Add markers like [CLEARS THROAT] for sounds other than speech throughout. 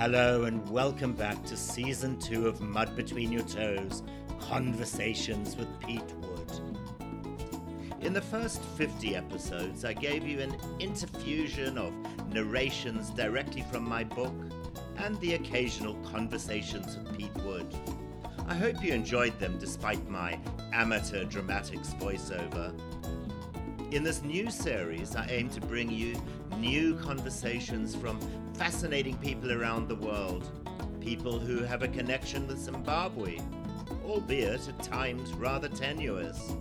Hello and welcome back to season two of Mud Between Your Toes Conversations with Pete Wood. In the first 50 episodes, I gave you an interfusion of narrations directly from my book and the occasional conversations with Pete Wood. I hope you enjoyed them despite my amateur dramatics voiceover. In this new series, I aim to bring you new conversations from fascinating people around the world. People who have a connection with Zimbabwe, albeit at times rather tenuous.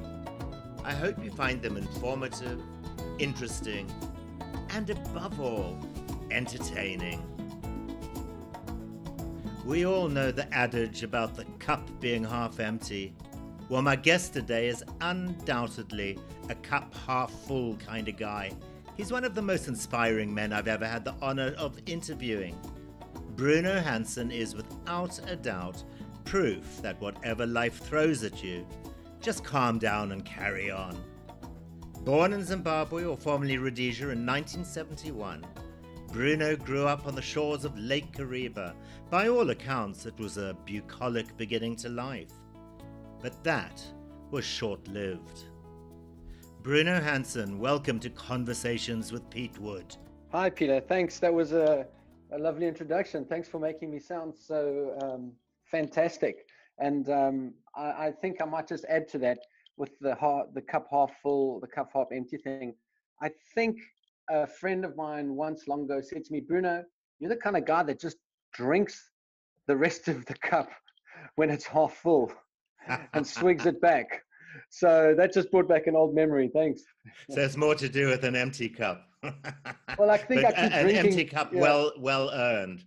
I hope you find them informative, interesting, and above all, entertaining. We all know the adage about the cup being half empty. Well, my guest today is undoubtedly a cup half full kind of guy. He's one of the most inspiring men I've ever had the honor of interviewing. Bruno Hansen is without a doubt proof that whatever life throws at you, just calm down and carry on. Born in Zimbabwe, or formerly Rhodesia, in 1971, Bruno grew up on the shores of Lake Kariba. By all accounts, it was a bucolic beginning to life. But that was short lived. Bruno Hansen, welcome to Conversations with Pete Wood. Hi, Peter. Thanks. That was a, a lovely introduction. Thanks for making me sound so um, fantastic. And um, I, I, think I might just add to that with the heart, the cup half full, the cup half empty thing. I think a friend of mine once long ago said to me, Bruno, you're the kind of guy that just drinks the rest of the cup when it's half full [LAUGHS] and swigs it back. So that just brought back an old memory. Thanks. So it's more to do with an empty cup. [LAUGHS] well, I think I keep an drinking, empty cup, yeah. well, well earned.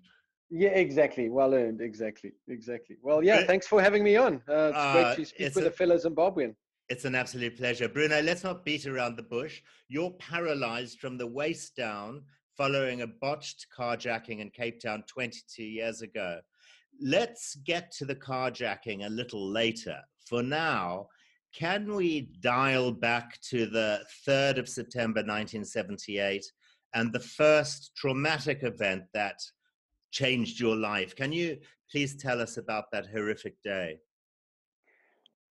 Yeah, exactly. Well earned. Exactly. Exactly. Well, yeah. Thanks for having me on. Uh, it's uh, great to speak with a, a fellow Zimbabwean. It's an absolute pleasure. Bruno, let's not beat around the bush. You're paralyzed from the waist down following a botched carjacking in Cape Town 22 years ago. Let's get to the carjacking a little later. For now, can we dial back to the 3rd of September 1978 and the first traumatic event that changed your life? Can you please tell us about that horrific day?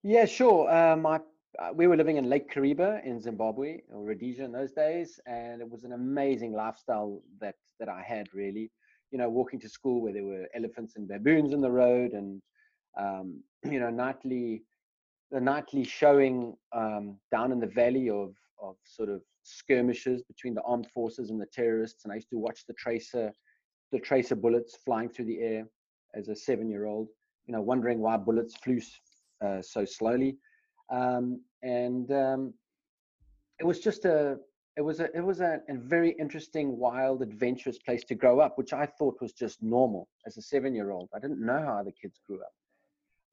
Yeah, sure. Uh, my uh, we were living in Lake Kariba in Zimbabwe or Rhodesia in those days, and it was an amazing lifestyle that that I had. Really, you know, walking to school where there were elephants and baboons in the road, and um, [CLEARS THROAT] you know, nightly the nightly showing um, down in the valley of of sort of skirmishes between the armed forces and the terrorists, and I used to watch the tracer the tracer bullets flying through the air as a seven year old. You know, wondering why bullets flew uh, so slowly, um, and um, it was just a it was a it was a, a, very interesting, wild, adventurous place to grow up, which I thought was just normal as a seven-year-old. I didn't know how other kids grew up.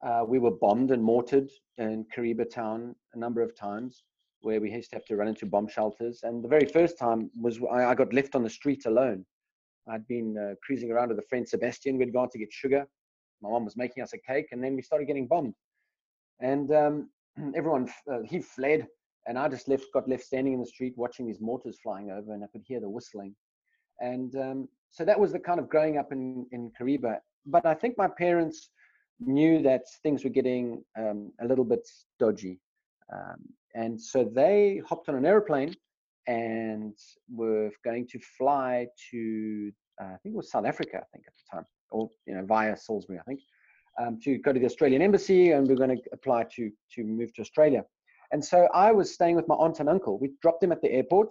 Uh, we were bombed and mortared in Kariba town a number of times, where we used to have to run into bomb shelters. And the very first time was I, I got left on the street alone. I'd been uh, cruising around with a friend Sebastian. We'd gone to get sugar. My mom was making us a cake, and then we started getting bombed and um, [CLEARS THROAT] everyone uh, he fled and i just left got left standing in the street watching these mortars flying over and i could hear the whistling and um, so that was the kind of growing up in in kariba but i think my parents knew that things were getting um, a little bit dodgy um, and so they hopped on an airplane and were going to fly to uh, i think it was south africa i think at the time or you know via salisbury i think um, to go to the Australian embassy and we are going to apply to, to move to Australia. And so I was staying with my aunt and uncle. We dropped them at the airport,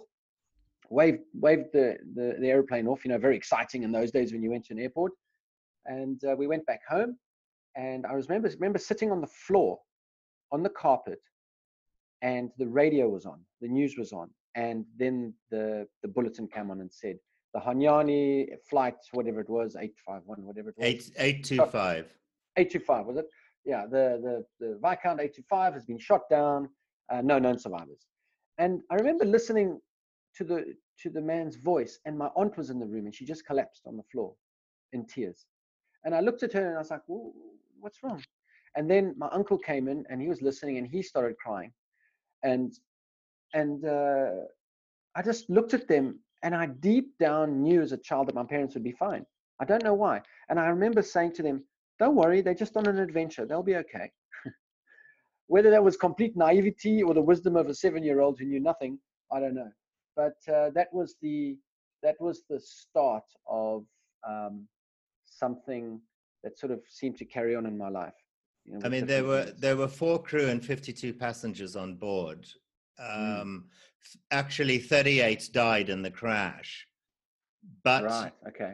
waved, waved the, the, the airplane off, you know, very exciting in those days when you went to an airport. And uh, we went back home. And I remember, remember sitting on the floor, on the carpet, and the radio was on, the news was on. And then the, the bulletin came on and said, the Hunyani flight, whatever it was, 851, whatever it was. 8, 825. 825, was it? Yeah, the, the, the Viscount 825 has been shot down, uh, no known survivors. And I remember listening to the, to the man's voice, and my aunt was in the room, and she just collapsed on the floor in tears. And I looked at her, and I was like, what's wrong? And then my uncle came in, and he was listening, and he started crying. And, and uh, I just looked at them, and I deep down knew as a child that my parents would be fine. I don't know why. And I remember saying to them, don't worry, they're just on an adventure. They'll be okay. [LAUGHS] Whether that was complete naivety or the wisdom of a seven-year-old who knew nothing, I don't know. But uh, that was the that was the start of um, something that sort of seemed to carry on in my life. You know, I mean, there were there were four crew and 52 passengers on board. Mm. Um, mm. Actually, 38 died in the crash. But right, okay.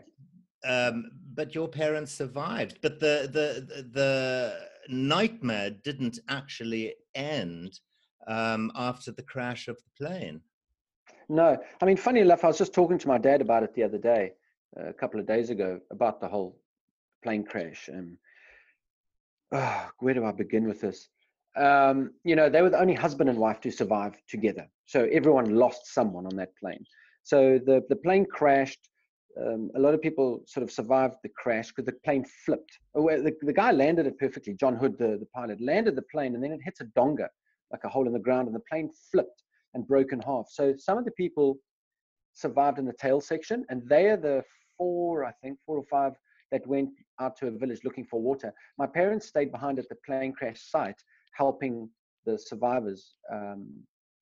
Um, but your parents survived. But the the the nightmare didn't actually end um, after the crash of the plane. No, I mean, funny enough, I was just talking to my dad about it the other day, uh, a couple of days ago, about the whole plane crash. Oh, where do I begin with this? Um, you know, they were the only husband and wife to survive together. So everyone lost someone on that plane. So the, the plane crashed. Um, a lot of people sort of survived the crash because the plane flipped. Oh, the, the guy landed it perfectly. John Hood, the, the pilot, landed the plane and then it hits a donga, like a hole in the ground, and the plane flipped and broke in half. So some of the people survived in the tail section, and they are the four, I think, four or five that went out to a village looking for water. My parents stayed behind at the plane crash site, helping the survivors. Um,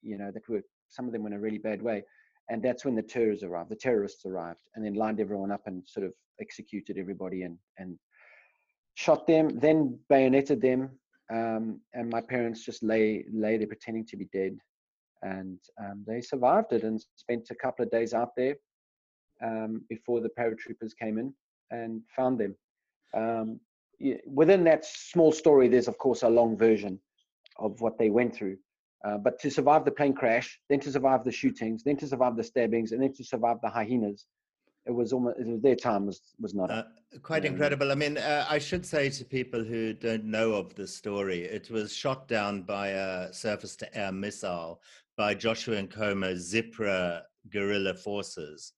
you know, that were some of them were in a really bad way, and that's when the terrorists arrived. The terrorists arrived, and then lined everyone up and sort of executed everybody and and shot them, then bayoneted them. Um, and my parents just lay lay there pretending to be dead and um, they survived it and spent a couple of days out there um, before the paratroopers came in and found them. Um, within that small story, there's of course a long version of what they went through. Uh, but to survive the plane crash, then to survive the shootings, then to survive the stabbings, and then to survive the hyenas, it was almost it was, their time was was not uh, quite um, incredible. I mean, uh, I should say to people who don't know of the story, it was shot down by a surface-to-air missile by Joshua Nkomo's Zipra guerrilla forces.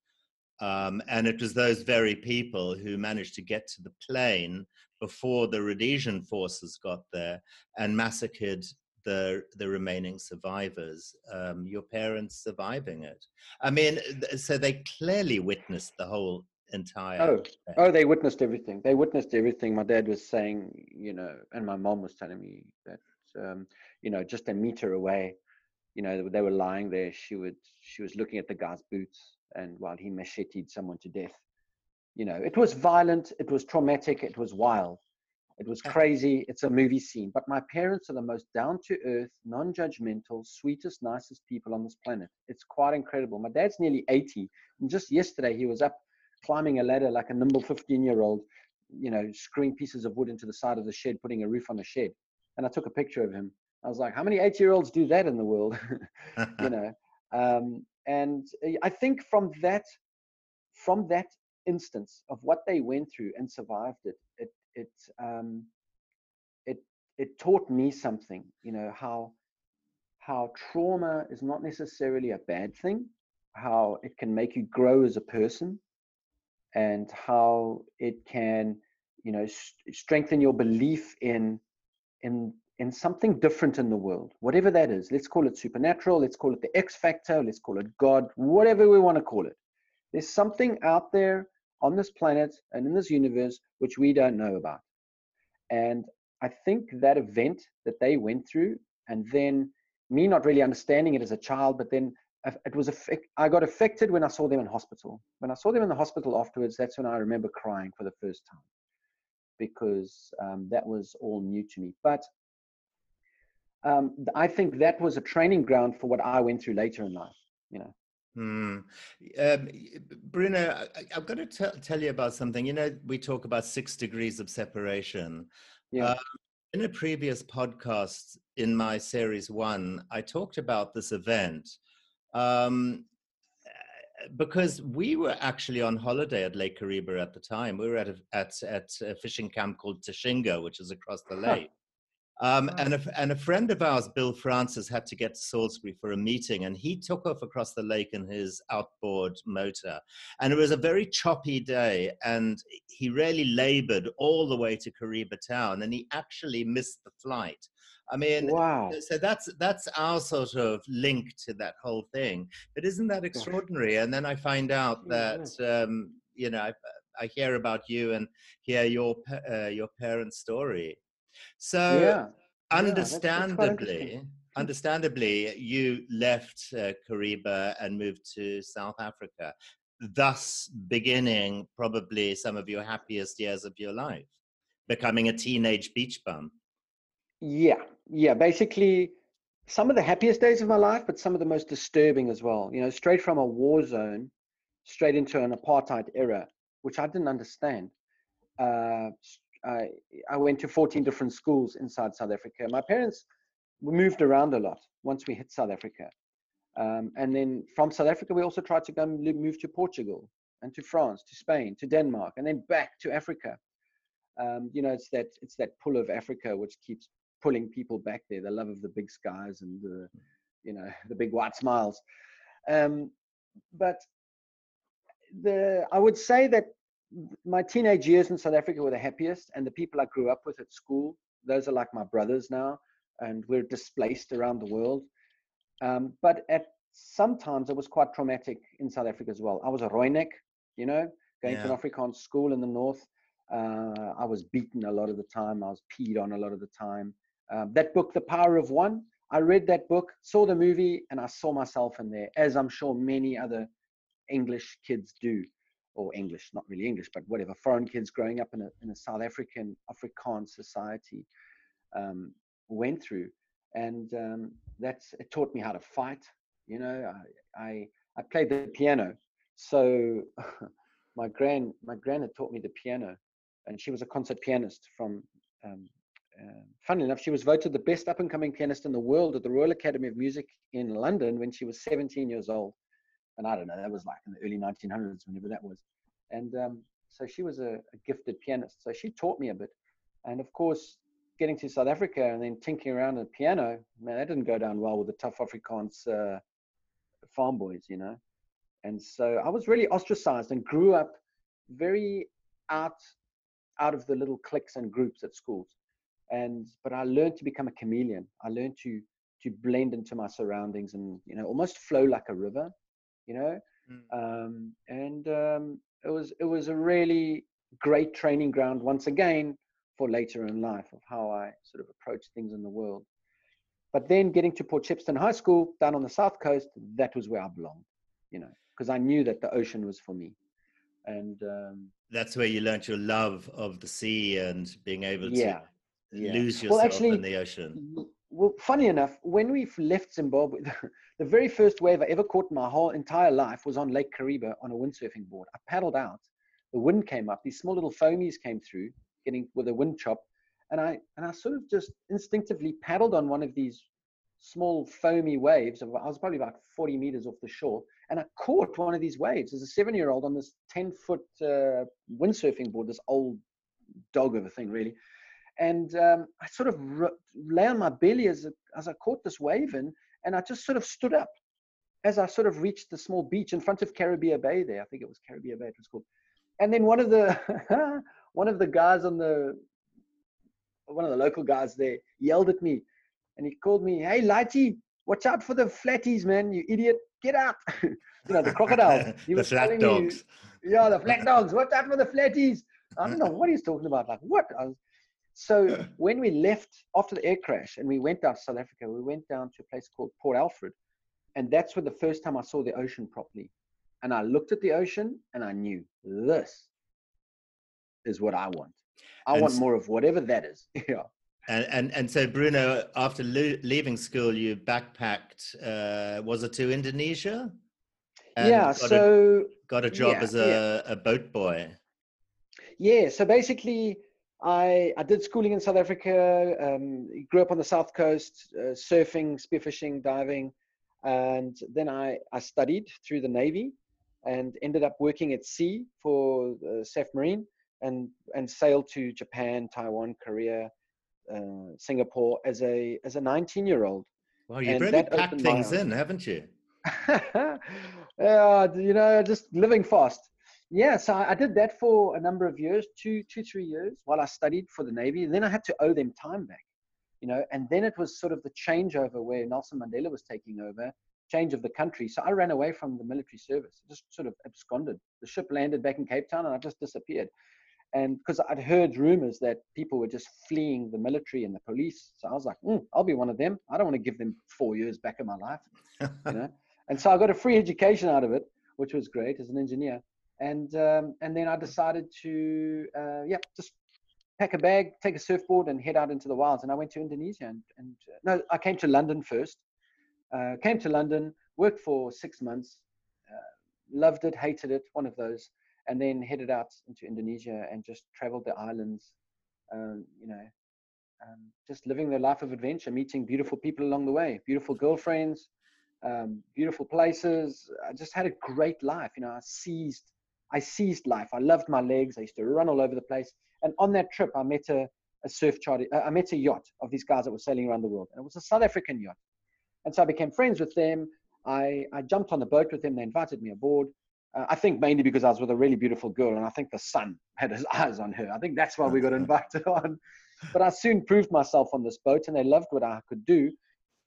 Um, and it was those very people who managed to get to the plane before the Rhodesian forces got there and massacred the the remaining survivors. Um, your parents surviving it. I mean, so they clearly witnessed the whole entire. Oh, thing. oh, they witnessed everything. They witnessed everything. My dad was saying, you know, and my mom was telling me that, um, you know, just a meter away you know they were lying there she would she was looking at the guy's boots and while he macheted someone to death. You know it was violent it was traumatic it was wild. It was crazy it's a movie scene but my parents are the most down to earth non-judgmental sweetest nicest people on this planet. It's quite incredible. My dad's nearly 80 and just yesterday he was up climbing a ladder like a nimble 15 year old you know screwing pieces of wood into the side of the shed putting a roof on the shed. And i took a picture of him. I was like, how many eight year olds do that in the world? [LAUGHS] you [LAUGHS] know, um, and eh, I think from that, from that instance of what they went through and survived it, it, it, um, it, it taught me something, you know, how, how trauma is not necessarily a bad thing, how it can make you grow as a person and how it can, you know, st- strengthen your belief in, in in something different in the world, whatever that is. Let's call it supernatural, let's call it the X factor, let's call it God, whatever we want to call it. There's something out there on this planet and in this universe which we don't know about. And I think that event that they went through, and then me not really understanding it as a child, but then it was I got affected when I saw them in hospital. When I saw them in the hospital afterwards, that's when I remember crying for the first time because um, that was all new to me. But um, I think that was a training ground for what I went through later in life. You know. Hmm. Um, Bruno, I, have got to tell, tell you about something. You know, we talk about six degrees of separation. Yeah. Um, in a previous podcast in my series one, I talked about this event um, because we were actually on holiday at Lake Kariba at the time. We were at a, at, at a fishing camp called Tashinga, which is across the lake. Um, and, a, and a friend of ours, Bill Francis, had to get to Salisbury for a meeting, and he took off across the lake in his outboard motor. And it was a very choppy day, and he really labored all the way to Kariba town, and he actually missed the flight. I mean, wow. So that's that's our sort of link to that whole thing. But isn't that extraordinary? And then I find out that um, you know I, I hear about you and hear your uh, your parents' story. So, yeah, understandably, yeah, understandably, you left uh, Kariba and moved to South Africa, thus beginning probably some of your happiest years of your life, becoming a teenage beach bum. Yeah, yeah. Basically, some of the happiest days of my life, but some of the most disturbing as well. You know, straight from a war zone, straight into an apartheid era, which I didn't understand. Uh, I, I went to 14 different schools inside South Africa. My parents moved around a lot once we hit South Africa. Um, and then from South Africa, we also tried to go move to Portugal and to France, to Spain, to Denmark, and then back to Africa. Um, you know, it's that it's that pull of Africa which keeps pulling people back there. The love of the big skies and the, you know, [LAUGHS] the big white smiles. Um, but the I would say that my teenage years in South Africa were the happiest, and the people I grew up with at school, those are like my brothers now and we're displaced around the world. Um, but at sometimes it was quite traumatic in South Africa as well. I was a Rooinek, you know, going yeah. to an Afrikaans school in the north. Uh, I was beaten a lot of the time. I was peed on a lot of the time. Um, that book, The Power of One, I read that book, saw the movie, and I saw myself in there, as I'm sure many other English kids do, or English, not really English, but whatever, foreign kids growing up in a, in a South African Afrikaans society. Um, went through, and um, that's it taught me how to fight. You know, I I, I played the piano, so [LAUGHS] my grand my grand had taught me the piano, and she was a concert pianist from. Um, uh, funnily enough, she was voted the best up and coming pianist in the world at the Royal Academy of Music in London when she was 17 years old. And I don't know, that was like in the early 1900s, whenever that was. And um, so she was a, a, gifted pianist. So she taught me a bit. And of course, getting to South Africa and then tinkering around the piano, man, that didn't go down well with the tough Afrikaans uh, farm boys, you know. And so I was really ostracized and grew up very out out of the little cliques and groups at schools. And but I learned to become a chameleon. I learned to to blend into my surroundings and you know almost flow like a river, you know. Mm. Um, and um, it was it was a really great training ground once again for later in life of how I sort of approach things in the world. But then getting to Port Shepstone High School down on the south coast, that was where I belonged, you know, because I knew that the ocean was for me. And um, that's where you learned your love of the sea and being able yeah, to yeah. lose yourself well, actually, in the ocean. Well, funny enough, when we left Zimbabwe, [LAUGHS] the very first wave I ever caught in my whole entire life was on Lake Kariba on a windsurfing board. I paddled out, the wind came up, these small little foamies came through, getting with a wind chop, and I and I sort of just instinctively paddled on one of these small foamy waves. Of, I was probably about 40 meters off the shore, and I caught one of these waves as a seven-year-old on this 10-foot uh, windsurfing board, this old dog of a thing, really. And um, I sort of lay on my belly as as I caught this wave in, and I just sort of stood up as I sort of reached the small beach in front of Caribbea Bay. There, I think it was Caribbea Bay. It was called. And then one of the [LAUGHS] one of the guys on the one of the local guys there yelled at me and he called me, Hey Lighty, watch out for the flatties, man, you idiot. Get out. [LAUGHS] you know, the crocodiles. [LAUGHS] He the flat dogs. Me, yeah, the flat dogs. Watch out for the flatties. I don't know what he's talking about. Like, what? Was, so [LAUGHS] when we left after the air crash and we went down to South Africa, we went down to a place called Port Alfred. And that's where the first time I saw the ocean properly. And I looked at the ocean and I knew this is what I want. I and want more of whatever that is. [LAUGHS] yeah. And, and and so Bruno, after leaving school, you backpacked. Uh, was it to Indonesia? yeah. Got so a, got a job yeah, as a, yeah. a boat boy. Yeah. So basically, I I did schooling in South Africa. Um, grew up on the south coast, uh, surfing, spearfishing, diving, and then I I studied through the Navy, and ended up working at sea for uh, Safmarine and and sailed to Japan, Taiwan, Korea, uh, Singapore as a as a 19 year old. Well, you've really packed things in, haven't you? [LAUGHS] yeah, you know, just living fast. Yeah, so I, did that for a number of years, two, two, three years, while I studied for the Navy. And then I had to owe them time back, you know. And then it was sort of the changeover where Nelson Mandela was taking over, change of the country. So I ran away from the military service, just sort of absconded. The ship landed back in Cape Town and I just disappeared. And because I'd heard rumors that people were just fleeing the military and the police. So I was like, mm, I'll be one of them. I don't want to give them four years back in my life. you [LAUGHS] know? And so I got a free education out of it, which was great as an engineer. And um, and then I decided to uh, yeah just pack a bag, take a surfboard, and head out into the wilds. And I went to Indonesia. And, and uh, no, I came to London first. Uh, came to London, worked for six months, uh, loved it, hated it, one of those, and then headed out into Indonesia and just traveled the islands. Um, you know, um, just living the life of adventure, meeting beautiful people along the way, beautiful girlfriends, um, beautiful places. I just had a great life. You know, I seized, I seized life. I loved my legs. I used to run all over the place. And on that trip, I met a, a surf charter. Uh, I met a yacht of these guys that were sailing around the world, and it was a South African yacht. And so I became friends with them. I, I jumped on the boat with them. They invited me aboard. Uh, I think mainly because I was with a really beautiful girl, and I think the son had his [LAUGHS] eyes on her. I think that's why we got [LAUGHS] invited on. But I soon proved myself on this boat, and they loved what I could do.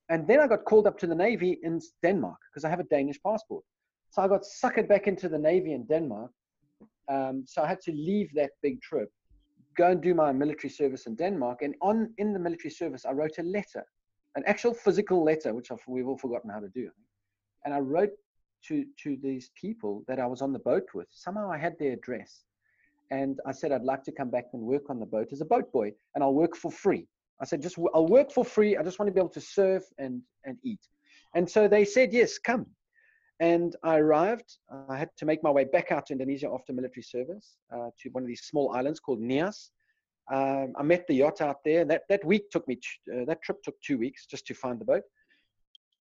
And then I got called up to the Navy in Denmark because I have a Danish passport. So I got suckered back into the Navy in Denmark. Um, so I had to leave that big trip, go and do my military service in Denmark. And on in the military service, I wrote a letter, an actual physical letter, which I've, we've all forgotten how to do. And I wrote to to these people that I was on the boat with. Somehow I had their address, and I said I'd like to come back and work on the boat as a boat boy, and I'll work for free. I said, just I'll work for free. I just want to be able to surf and and eat. And so they said, yes, come. And I arrived. I had to make my way back out to Indonesia after military service uh, to one of these small islands called Nias. Um, I met the yacht out there. That that week took me. Uh, that trip took two weeks just to find the boat.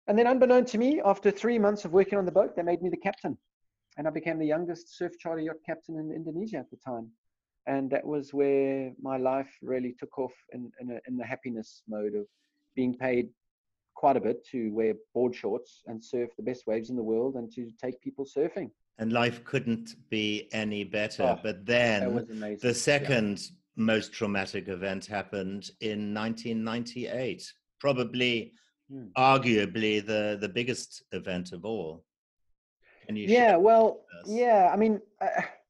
And then, unbeknown to me, after three months of working on the boat, they made me the captain, and I became the youngest surf charter yacht captain in Indonesia at the time and that was where my life really took off in in, a, in, the happiness mode of being paid quite a bit to wear board shorts and surf the best waves in the world and to take people surfing and life couldn't be any better oh, but then the second yeah. most traumatic event happened in 1998 probably hmm. arguably the the biggest event of all yeah well yeah i mean uh, [SIGHS]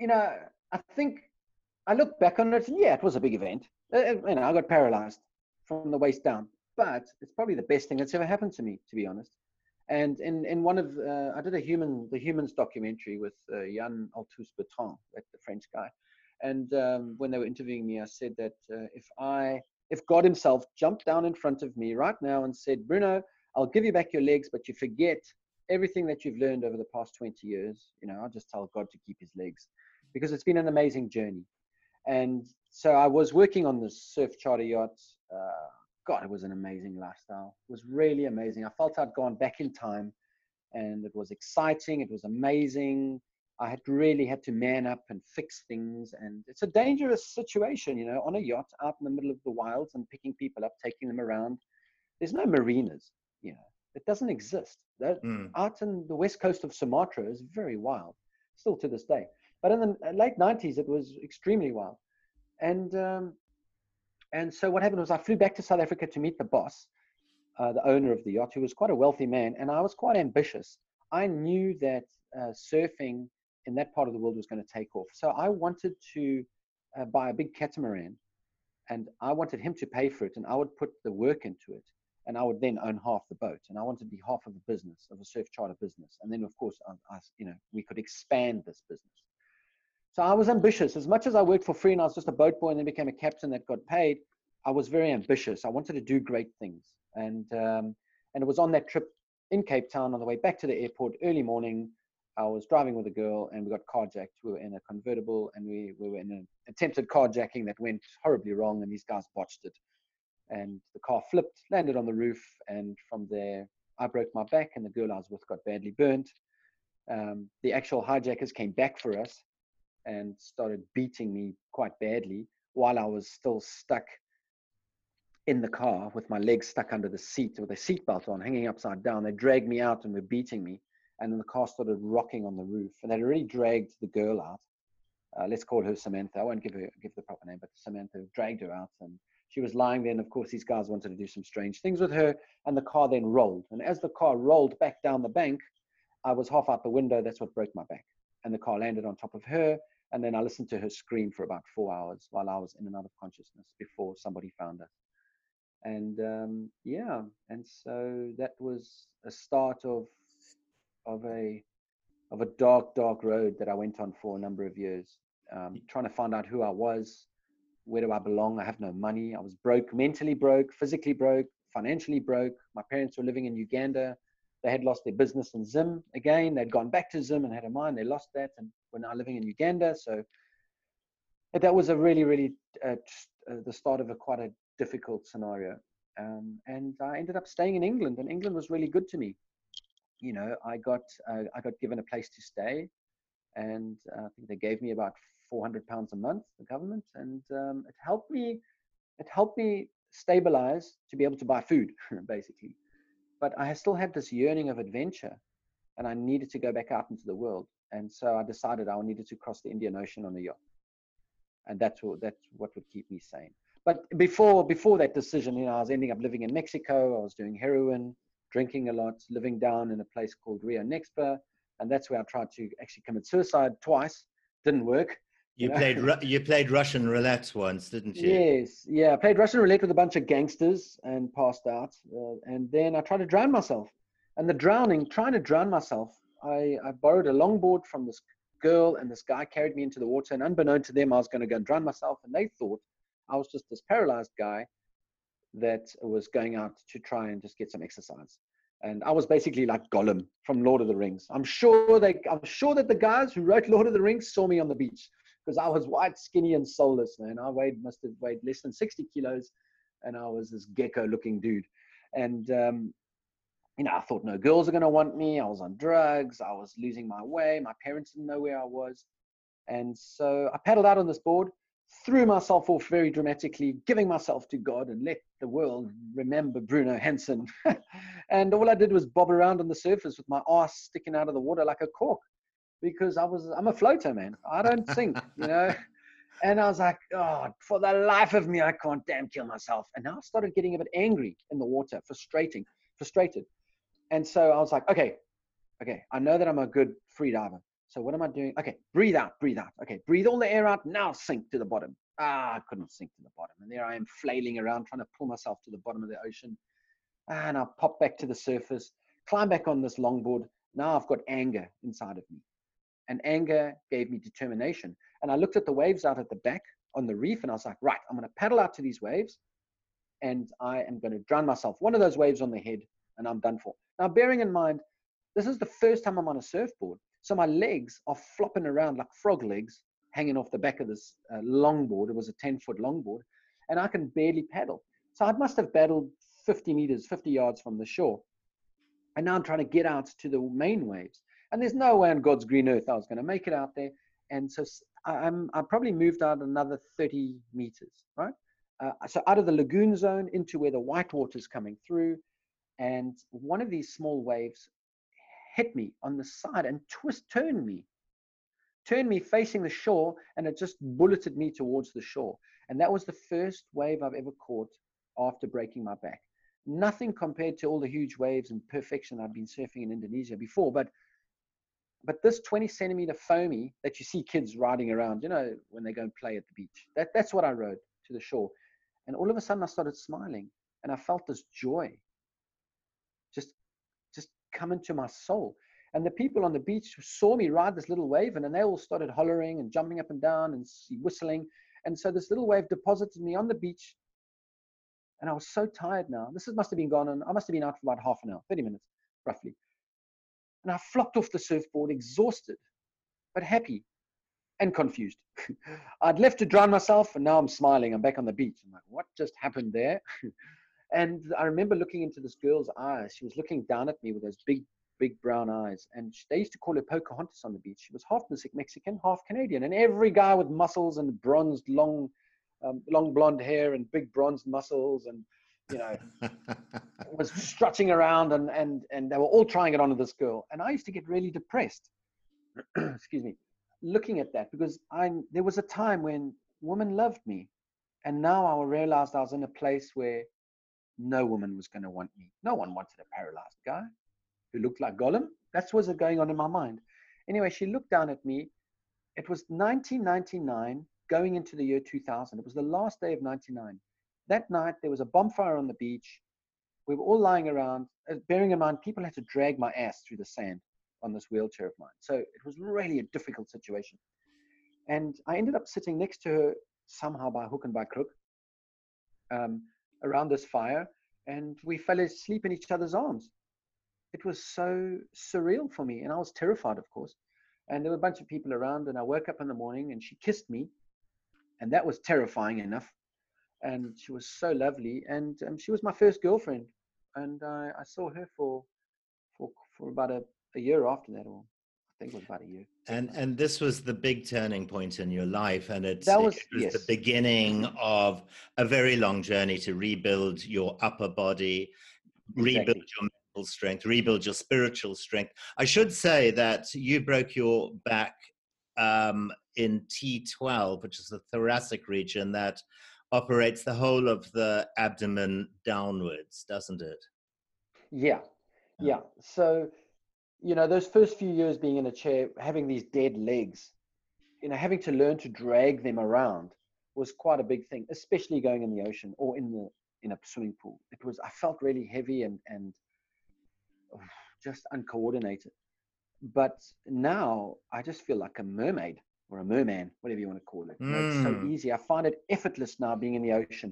you know, I think I look back on it, and yeah, it was a big event. Uh, uh, you know, I got paralyzed from the waist down, but it's probably the best thing that's ever happened to me, to be honest. And in, in one of, uh, I did a human, the humans documentary with uh, Yann Arthus Bertrand, that the French guy. And um, when they were interviewing me, I said that uh, if I, if God Himself jumped down in front of me right now and said, Bruno, I'll give you back your legs, but you forget everything that you've learned over the past 20 years, you know, I'll just tell God to keep His legs because it's been an amazing journey. And so I was working on this surf charter yacht. Uh, God, it was an amazing lifestyle. It was really amazing. I felt I'd gone back in time and it was exciting. It was amazing. I had really had to man up and fix things. And it's a dangerous situation, you know, on a yacht out in the middle of the wilds and picking people up, taking them around. There's no marinas, you know, it doesn't exist. That, mm. Out in the west coast of Sumatra is very wild, still to this day. But in the late 90s, it was extremely wild. And, um, and so what happened was I flew back to South Africa to meet the boss, uh, the owner of the yacht, who was quite a wealthy man. And I was quite ambitious. I knew that uh, surfing in that part of the world was going to take off. So I wanted to uh, buy a big catamaran and I wanted him to pay for it and I would put the work into it and I would then own half the boat and I wanted to be half of the business of a surf charter business. And then of course, I, I, you know, we could expand this business. So I was ambitious. As much as I worked for free and I was just a boat boy and then became a captain that got paid, I was very ambitious. I wanted to do great things. And, um, and it was on that trip in Cape Town on the way back to the airport early morning. I was driving with a girl and we got carjacked. We were in a convertible and we, we were in an attempted carjacking that went horribly wrong and these guys botched it. And the car flipped, landed on the roof, and from there I broke my back and the girl I was with got badly burnt. Um, the actual hijackers came back for us and started beating me quite badly while I was still stuck in the car with my legs stuck under the seat with a seatbelt on, hanging upside down. They dragged me out and were beating me. And then the car started rocking on the roof. And they'd dragged the girl out. Uh, let's call her Samantha. I won't give her give the proper name, but Samantha dragged her out. And She was lying there, and of course, these guys wanted to do some strange things with her. And the car then rolled. And as the car rolled back down the bank, I was half out the window. That's what broke my back. And the car landed on top of her. And then I listened to her scream for about four hours while I was in and out of consciousness before somebody found us. And um, yeah, and so that was a start of of a of a dark, dark road that I went on for a number of years, um, trying to find out who I was, where do I belong? I have no money. I was broke, mentally broke, physically broke, financially broke. My parents were living in Uganda. They had lost their business in Zim again. They'd gone back to Zim and had a mine. They lost that and were now living in Uganda. So that was a really, really uh, uh, the start of a quite a difficult scenario. Um, and I ended up staying in England, and England was really good to me. You know, I got uh, I got given a place to stay, and uh, I think they gave me about 400 pounds a month, the government, and um, it helped me. It helped me stabilize to be able to buy food, [LAUGHS] basically. But I still had this yearning of adventure, and I needed to go back out into the world. And so I decided I needed to cross the Indian Ocean on a yacht, and that's what that's what would keep me sane. But before before that decision, you know, I was ending up living in Mexico. I was doing heroin, drinking a lot, living down in a place called Rio Nexpa, and that's where I tried to actually commit suicide twice. Didn't work. You, [LAUGHS] you played you played Russian roulette once, didn't you? Yes, yeah. I played Russian roulette with a bunch of gangsters and passed out. Uh, and then I tried to drown myself. And the drowning, trying to drown myself, I, I borrowed a longboard from this girl, and this guy carried me into the water. And unbeknown to them, I was going to go and drown myself. And they thought I was just this paralyzed guy that was going out to try and just get some exercise. And I was basically like Gollum from Lord of the Rings. I'm sure they, I'm sure that the guys who wrote Lord of the Rings saw me on the beach because I was white, skinny, and soulless, man. I weighed must have weighed less than 60 kilos, and I was this gecko-looking dude. And um, you know, I thought no girls are gonna want me. I was on drugs. I was losing my way. My parents didn't know where I was, and so I paddled out on this board, threw myself off very dramatically, giving myself to God, and let the world remember Bruno Hansen. [LAUGHS] and all I did was bob around on the surface with my ass sticking out of the water like a cork because I was I'm a floater, man. I don't sink, you know. [LAUGHS] And I was like, oh, for the life of me, I can't damn kill myself. And now I started getting a bit angry in the water, frustrating, frustrated. And so I was like, okay, okay, I know that I'm a good free diver. So what am I doing? Okay, breathe out, breathe out. Okay, breathe all the air out. Now sink to the bottom. Ah, I couldn't sink to the bottom. And there I am flailing around trying to pull myself to the bottom of the ocean. And I pop back to the surface, climb back on this longboard. Now I've got anger inside of me and anger gave me determination. And I looked at the waves out at the back on the reef and I was like, right, I'm going to paddle out to these waves and I am going to drown myself. One of those waves on the head and I'm done for. Now, bearing in mind, this is the first time I'm on a surfboard. So my legs are flopping around like frog legs hanging off the back of this uh, longboard. It was a 10 foot longboard and I can barely paddle. So I must have paddled 50 meters, 50 yards from the shore. And now I'm trying to get out to the main waves. And there's no way on God's green earth I was going to make it out there. And so I'm, I probably moved out another 30 meters, right? Uh, so out of the lagoon zone into where the white water is coming through. And one of these small waves hit me on the side and twist, turned me, turned me facing the shore, and it just bulleted me towards the shore. And that was the first wave I've ever caught after breaking my back. Nothing compared to all the huge waves and perfection I've been surfing in Indonesia before, but but this 20 centimeter foamy that you see kids riding around, you know, when they go and play at the beach, that, that's what I rode to the shore. And all of a sudden I started smiling and I felt this joy come into my soul. And the people on the beach saw me ride this little wave and then they all started hollering and jumping up and down and whistling. And so this little wave deposited me on the beach. And I was so tired now. This must have been gone and I must have been out for about half an hour, 30 minutes roughly. And I flopped off the surfboard, exhausted, but happy and confused. [LAUGHS] I'd left to drown myself, and now I'm smiling. I'm back on the beach. I'm like, what just happened there? [LAUGHS] and I remember looking into this girl's eyes. She was looking down at me with those big, big brown eyes. And they used to call her Pocahontas on the beach. She was half Mexican, half Canadian. And every guy with muscles and bronzed, long, um, long blonde hair and big bronzed muscles and you know, [LAUGHS] was strutting around and, and, and they were all trying it on this girl. And I used to get really depressed, [CLEARS THROAT] excuse me, looking at that because I, there was a time when women loved me And now I realized I was in a place where no woman was going to want me. No one wanted a paralyzed guy who looked like Gollum. That's what was going on in my mind. Anyway, she looked down at me. It was 1999, going into the year 2000. It was the last day of 99. That night, there was a bonfire on the beach. We were all lying around. Uh, bearing in mind, people had to drag my ass through the sand on this wheelchair of mine. So it was really a difficult situation. And I ended up sitting next to her somehow by hook and by crook um, around this fire, and we fell asleep in each other's arms. It was so surreal for me, and I was terrified, of course. And there were a bunch of people around, and I woke up in the morning, and she kissed me, and that was terrifying enough. And she was so lovely, and um, she was my first girlfriend, and I, I saw her for for for about a, a year after that, or think it was about a year. And and this was the big turning point in your life, and it's, That was- it was yes. the beginning of a very long journey to rebuild your upper body, rebuild Exactly. your mental strength, rebuild your spiritual strength. I should say that you broke your back um, in T12, which is the thoracic region that operates the whole of the abdomen downwards, doesn't it? Yeah. yeah. So, you know, those first few years being in a chair, having these dead legs, you know, having to learn to drag them around was quite a big thing, especially going in the ocean or in the in a swimming pool. It was I felt really heavy and and just uncoordinated. But now I just feel like a mermaid or a merman, whatever you want to call it. You know, it's so Mm. easy. I find it effortless now being in the ocean.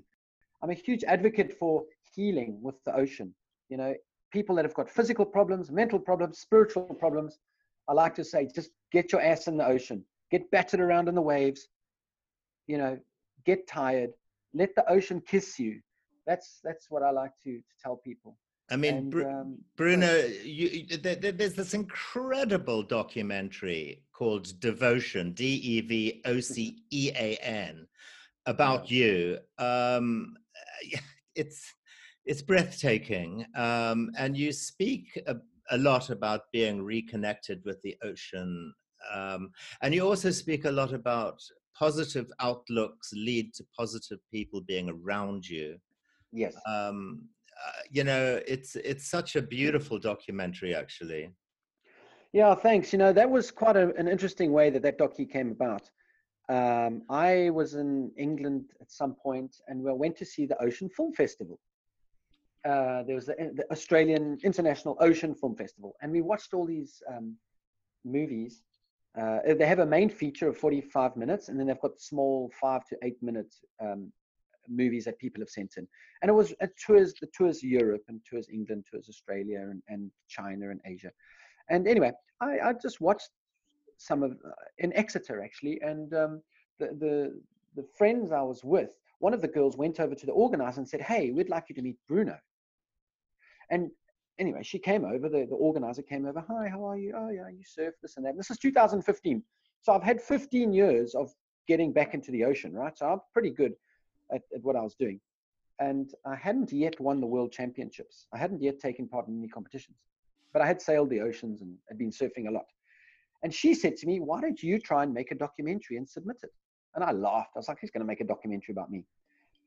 I'm a huge advocate for healing with the ocean. You know, people that have got physical problems, mental problems, spiritual problems, I like to say, just get your ass in the ocean, get battered around in the waves, you know, get tired, let the ocean kiss you. That's that's what I like to to tell people. I mean, And, Bru- um, Bruno, you, there, there- there's this incredible documentary called Devocean, D E V O C E A N, about you. Um, [LAUGHS] it's it's breathtaking, um, and you speak a, a lot about being reconnected with the ocean, um, and you also speak a lot about positive outlooks lead to positive people being around you yes. um, uh, you know, it's it's such a beautiful documentary, actually. Yeah, thanks. You know, that was quite a, an interesting way that that docu came about. Um, I was in England at some point and we went to see the Ocean Film Festival. Uh, there was the, the Australian International Ocean Film Festival, and we watched all these um, movies. Uh, they have a main feature of 45 minutes, and then they've got small five to eight minute um, movies that people have sent in. And it was a tours, the tours Europe and tours England, tours Australia and, and China and Asia. And anyway, I, I just watched some of uh, in Exeter actually, and um, the, the the friends I was with, one of the girls went over to the organizer and said, "Hey, we'd like you to meet Bruno." And anyway, she came over. The, the organizer came over. Hi, how are you? Oh yeah, you surf this and that. This is 2015, so I've had 15 years of getting back into the ocean, right? So I'm pretty good at, at what I was doing, and I hadn't yet won the world championships. I hadn't yet taken part in any competitions, but I had sailed the oceans and had been surfing a lot. And she said to me, Why don't you try and make a documentary and submit it? And I laughed. I was like, He's going to make a documentary about me.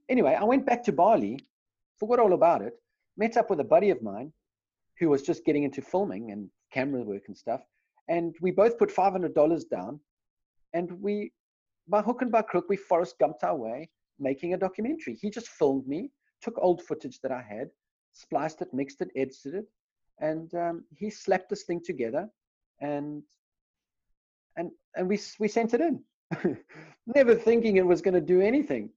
Anyway, I went back to Bali, forgot all about it, met up with a buddy of mine who was just getting into filming and camera work and stuff. And we both put $500 down. And we, by hook and by crook, we Forrest Gumped our way making a documentary. He just filmed me, took old footage that I had, spliced it, mixed it, edited it. And um, he slapped this thing together and and and we we sent it in, [LAUGHS] never thinking it was going to do anything,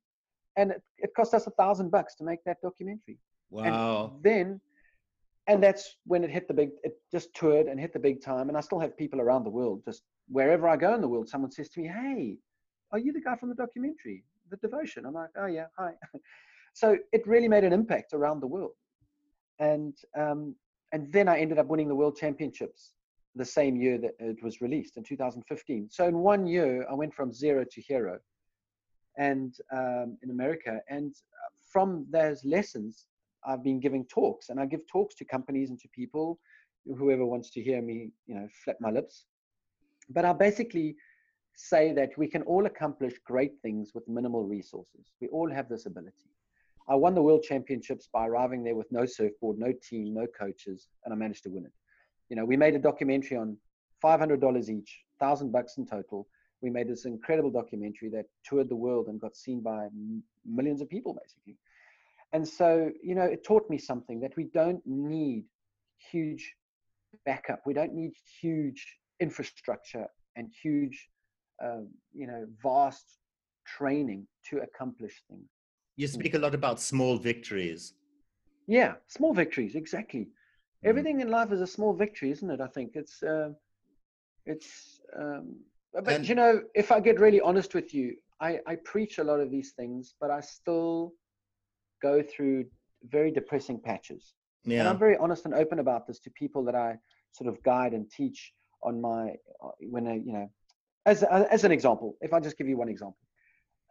and it, it cost us a thousand bucks to make that documentary. Wow. And then, and that's when it hit the big. It just toured and hit the big time. And I still have people around the world, just wherever I go in the world, someone says to me, "Hey, are you the guy from the documentary, The Devocean?" I'm like, "Oh yeah, hi." [LAUGHS] so it really made an impact around the world, and um, and then I ended up winning the world championships the same year that it was released in 2015. So in one year, I went from zero to hero, and um, in America. And uh, from those lessons, I've been giving talks, and I give talks to companies and to people, whoever wants to hear me, you know, flap my lips. But I basically say that we can all accomplish great things with minimal resources. We all have this ability. I won the world championships by arriving there with no surfboard, no team, no coaches, and I managed to win it. You know, we made a documentary on $500 each, thousand bucks in total. We made this incredible documentary that toured the world and got seen by millions of people, basically. And so, you know, it taught me something that we don't need huge backup. We don't need huge infrastructure and huge, um, you know, vast training to accomplish things. You hmm. speak a lot about small victories. Yeah, small victories, exactly. Mm. Everything in life is a small victory, isn't it? I think it's, uh, it's, um, but and, you know, if I get really honest with you, I, I preach a lot of these things, but I still go through very depressing patches. Yeah. And I'm very honest and open about this to people that I sort of guide and teach on my uh, when I, you know, as as an example. If I just give you one example,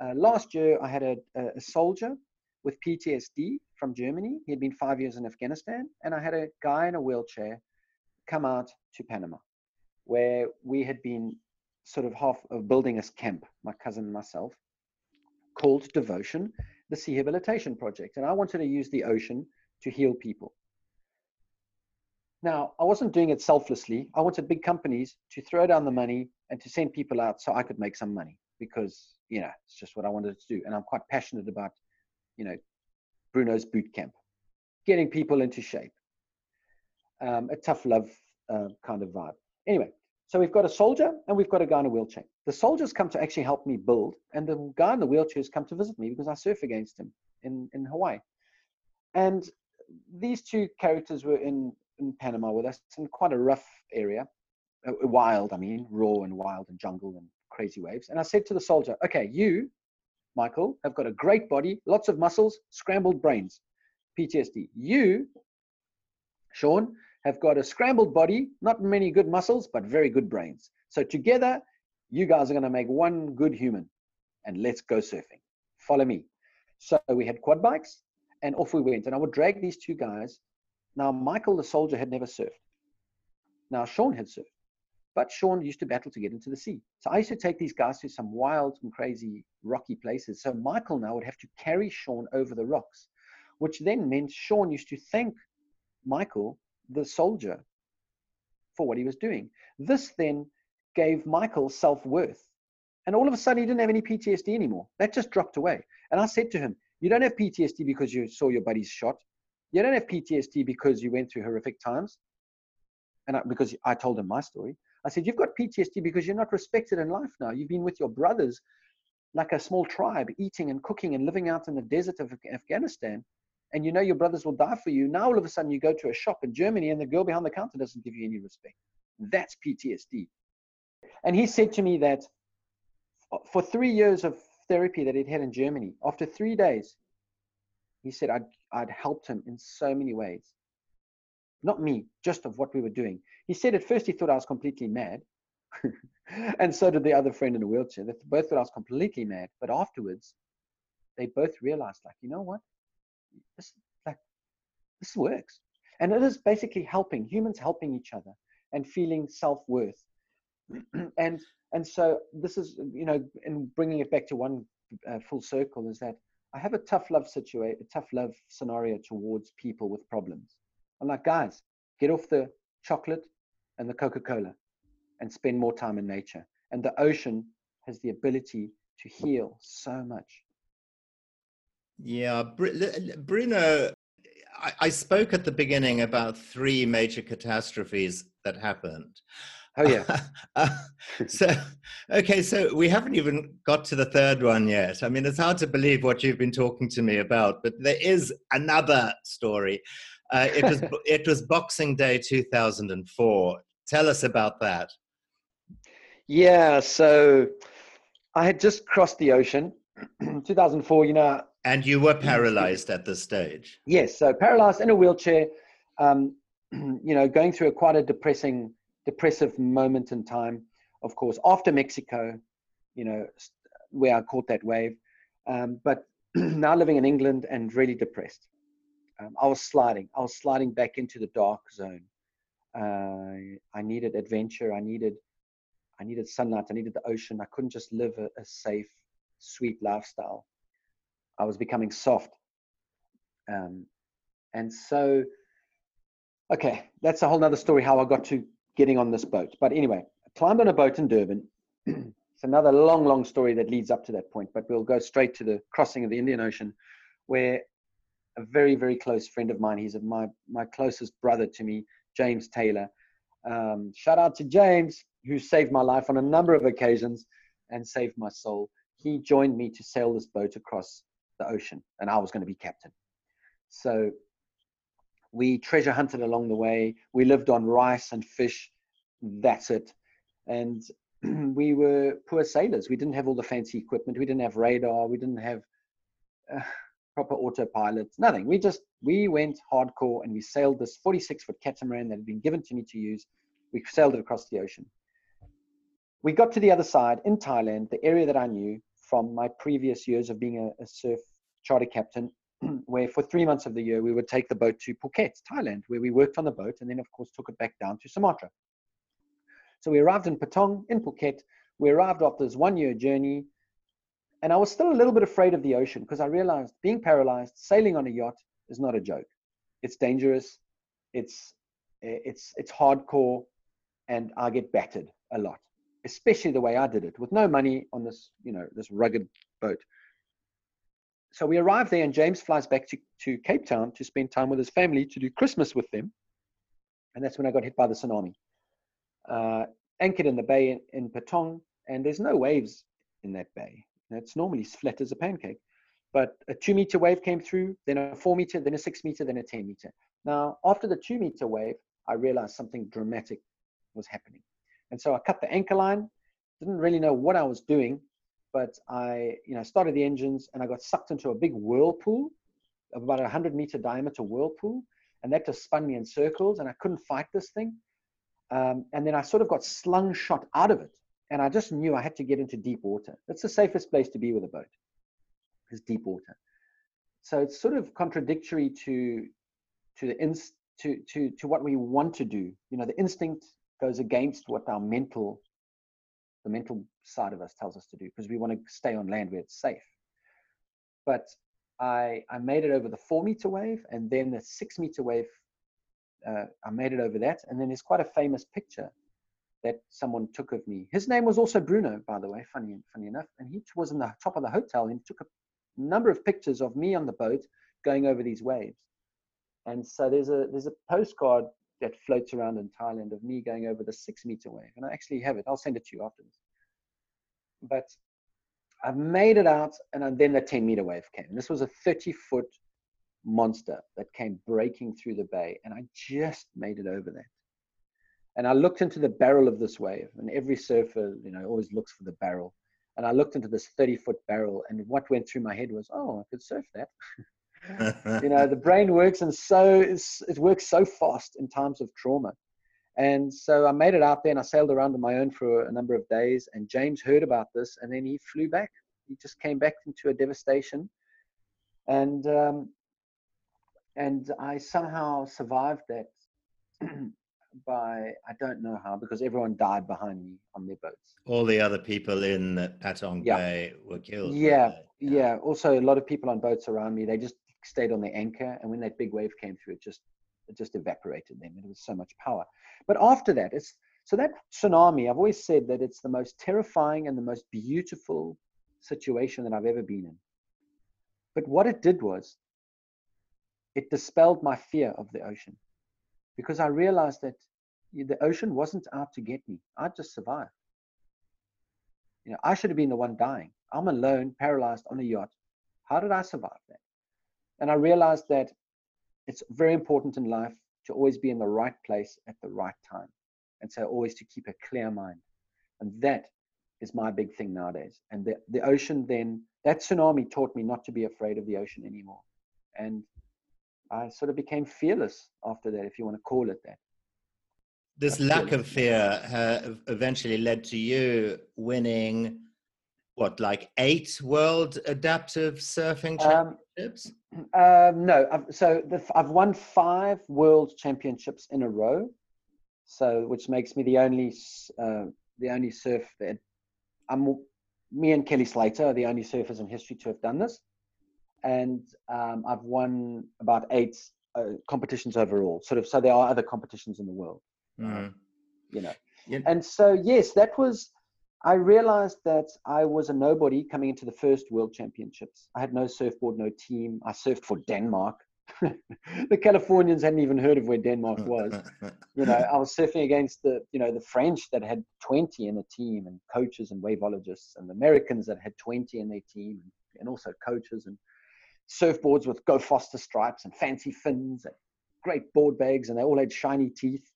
uh, last year I had a, a soldier with PTSD from Germany. He had been five years in Afghanistan, and I had a guy in a wheelchair come out to Panama, where we had been sort of half of building a camp, my cousin and myself, called Devocean, the Sea Rehabilitation Project. And I wanted to use the ocean to heal people. Now, I wasn't doing it selflessly. I wanted big companies to throw down the money and to send people out so I could make some money because, you know, it's just what I wanted to do. And I'm quite passionate about, you know, Bruno's boot camp, getting people into shape. Um, a tough love uh, kind of vibe. Anyway, so we've got a soldier and we've got a guy in a wheelchair. The soldiers come to actually help me build, and the guy in the wheelchair come to visit me because I surf against him in, in Hawaii. And these two characters were in in Panama with us in quite a rough area, uh, wild, I mean, raw and wild and jungle and crazy waves. And I said to the soldier, okay, you, Michael, have got a great body, lots of muscles, scrambled brains, PTSD. You, Sean, have got a scrambled body, not many good muscles, but very good brains. So together, you guys are going to make one good human. And let's go surfing. Follow me. So we had quad bikes and off we went. And I would drag these two guys now, Michael the soldier had never surfed. Now, Sean had surfed, but Sean used to battle to get into the sea. So I used to take these guys to some wild and crazy rocky places. So Michael now would have to carry Sean over the rocks, which then meant Sean used to thank Michael, the soldier, for what he was doing. This then gave Michael self worth. And all of a sudden, he didn't have any PTSD anymore. That just dropped away. And I said to him, You don't have PTSD because you saw your buddies shot. You don't have PTSD because you went through horrific times. And I, because I told him my story, I said, You've got PTSD because you're not respected in life now. You've been with your brothers like a small tribe, eating and cooking and living out in the desert of Afghanistan. And you know your brothers will die for you. Now all of a sudden you go to a shop in Germany and the girl behind the counter doesn't give you any respect. That's PTSD. And he said to me that for three years of therapy that he'd had in Germany, after three days, he said I'd, I'd helped him in so many ways. Not me, just of what we were doing. He said at first he thought I was completely mad. [LAUGHS] and so did the other friend in a wheelchair. They both thought I was completely mad. But afterwards, they both realized, like, you know what? This like this works. And it is basically helping humans helping each other and feeling self-worth. [CLEARS THROAT] and and so this is you know, in bringing it back to one uh, full circle is that I have a tough love situation, a tough love scenario towards people with problems. I'm like, guys, get off the chocolate and the Coca Cola and spend more time in nature. And the ocean has the ability to heal so much. Yeah, Bruno, I spoke at the beginning about three major catastrophes that happened. Oh yeah. [LAUGHS] uh, so okay, so we haven't even got to the third one yet. I mean, it's hard to believe what you've been talking to me about, but there is another story. Uh, it was [LAUGHS] it was Boxing Day 2004. Tell us about that. Yeah, so I had just crossed the ocean, [CLEARS THROAT] 2004. You know, and you were paralyzed at this stage. Yes, so paralyzed in a wheelchair. Um, [CLEARS THROAT] you know, going through a quite a depressing depressive moment in time, of course, after Mexico, you know, where I caught that wave. Um, but [CLEARS THROAT] now living in England and really depressed. Um, I was sliding. I was sliding back into the dark zone. Uh, I needed adventure. I needed, I needed sunlight. I needed the ocean. I couldn't just live a, a safe, sweet lifestyle. I was becoming soft. Um, and so, okay, that's a whole nother story how I got to getting on this boat. But anyway, I climbed on a boat in Durban. [CLEARS THROAT] it's another long, long story that leads up to that point, but we'll go straight to the crossing of the Indian Ocean, where a very, very close friend of mine, he's my, my closest brother to me, James Taylor. Um, shout out to James, who saved my life on a number of occasions and saved my soul. He joined me to sail this boat across the ocean, and I was going to be captain. So we treasure hunted along the way. We lived on rice and fish. That's it. And [CLEARS THROAT] we were poor sailors. We didn't have all the fancy equipment. We didn't have radar. We didn't have uh, proper autopilot. Nothing. We just we went hardcore and we sailed this 46 foot catamaran that had been given to me to use. We sailed it across the ocean. We got to the other side in Thailand, the area that I knew from my previous years of being a, a surf charter captain [CLEARS THROAT] where for three months of the year we would take the boat to Phuket, Thailand, where we worked on the boat and then, of course, took it back down to Sumatra. So we arrived in Patong, in Phuket. We arrived after this one year journey. And I was still a little bit afraid of the ocean because I realized being paralyzed, sailing on a yacht is not a joke. It's dangerous, it's, eh, it's, it's hardcore, and I get battered a lot, especially the way I did it with no money on this, you know, this rugged boat so we arrive there, and James flies back to, to Cape Town to spend time with his family to do Christmas with them. And that's when I got hit by the tsunami. Uh, anchored in the bay in, in Patong, and there's no waves in that bay. It's normally flat as a pancake. But a two meter wave came through, then a four meter, then a six meter, then a 10 meter. Now, after the two meter wave, I realized something dramatic was happening. And so I cut the anchor line, didn't really know what I was doing, but I, you know, started the engines and I got sucked into a big whirlpool of about a 100 meter diameter whirlpool. And that just spun me in circles and I couldn't fight this thing. Um, and then I sort of got slung shot out of it. And I just knew I had to get into deep water. That's the safest place to be with a boat, is deep water. So it's sort of contradictory to to the inst to to to what we want to do. You know, the instinct goes against what our mental the mental side of us tells us to do because we want to stay on land where it's safe. But I, I made it over the four meter wave and then the six meter wave. Uh, I made it over that. And then there's quite a famous picture that someone took of me. His name was also Bruno, by the way, funny, funny enough. And he was in the top of the hotel and took a number of pictures of me on the boat going over these waves. And so there's a there's a postcard that floats around in Thailand of me going over the six meter wave. And I actually have it. I'll send it to you afterwards. But I've made it out, and then the 10 meter wave came. This was a 30 foot monster that came breaking through the bay, and I just made it over that. And I looked into the barrel of this wave, and every surfer, you know, always looks for the barrel. And I looked into this 30 foot barrel, and what went through my head was, oh, I could surf that. [LAUGHS] you know, the brain works and so it works so fast in times of trauma. And so I made it out there and I sailed around on my own for a number of days. And James heard about this and then he flew back. He just came back into a devastation. And um, and I somehow survived that [CLEARS THROAT] by I don't know how because everyone died behind me on their boats. All the other people in Patong yeah. Bay were killed. Yeah, yeah, yeah. Also, a lot of people on boats around me. They just stayed on the anchor, and when that big wave came through, it just it just evaporated them. It was so much power. But after that, it's so that tsunami. I've always said that it's the most terrifying and the most beautiful situation that I've ever been in. But what it did was, it dispelled my fear of the ocean, because I realized that the ocean wasn't out to get me. I just survived. You know, I should have been the one dying. I'm alone, paralyzed on a yacht. How did I survive that? And I realized that it's very important in life to always be in the right place at the right time. And so always to keep a clear mind. And that is my big thing nowadays. And the, the ocean then, that tsunami taught me not to be afraid of the ocean anymore. And I sort of became fearless after that, if you want to call it that. This lack of fear uh, eventually led to you winning what like eight world adaptive surfing um, championships um, uh, no I've, so the, i've won five world championships in a row so which makes me the only uh, the only surf that I'm, me and Kelly Slater are the only surfers in history to have done this. And um, I've won about eight uh, competitions overall. Sort of, so there are other competitions in the world, mm. you know. Yeah. And so, yes, that was, I realized that I was a nobody coming into the first world championships. I had no surfboard, no team. I surfed for Denmark. [LAUGHS] the Californians hadn't even heard of where Denmark mm, was. Mm, mm, you know, I was surfing against the, you know, the French that had 20 in a team and coaches and waveologists and the Americans that had 20 in their team and, and also coaches and surfboards with Go Foster stripes and fancy fins and great board bags and they all had shiny teeth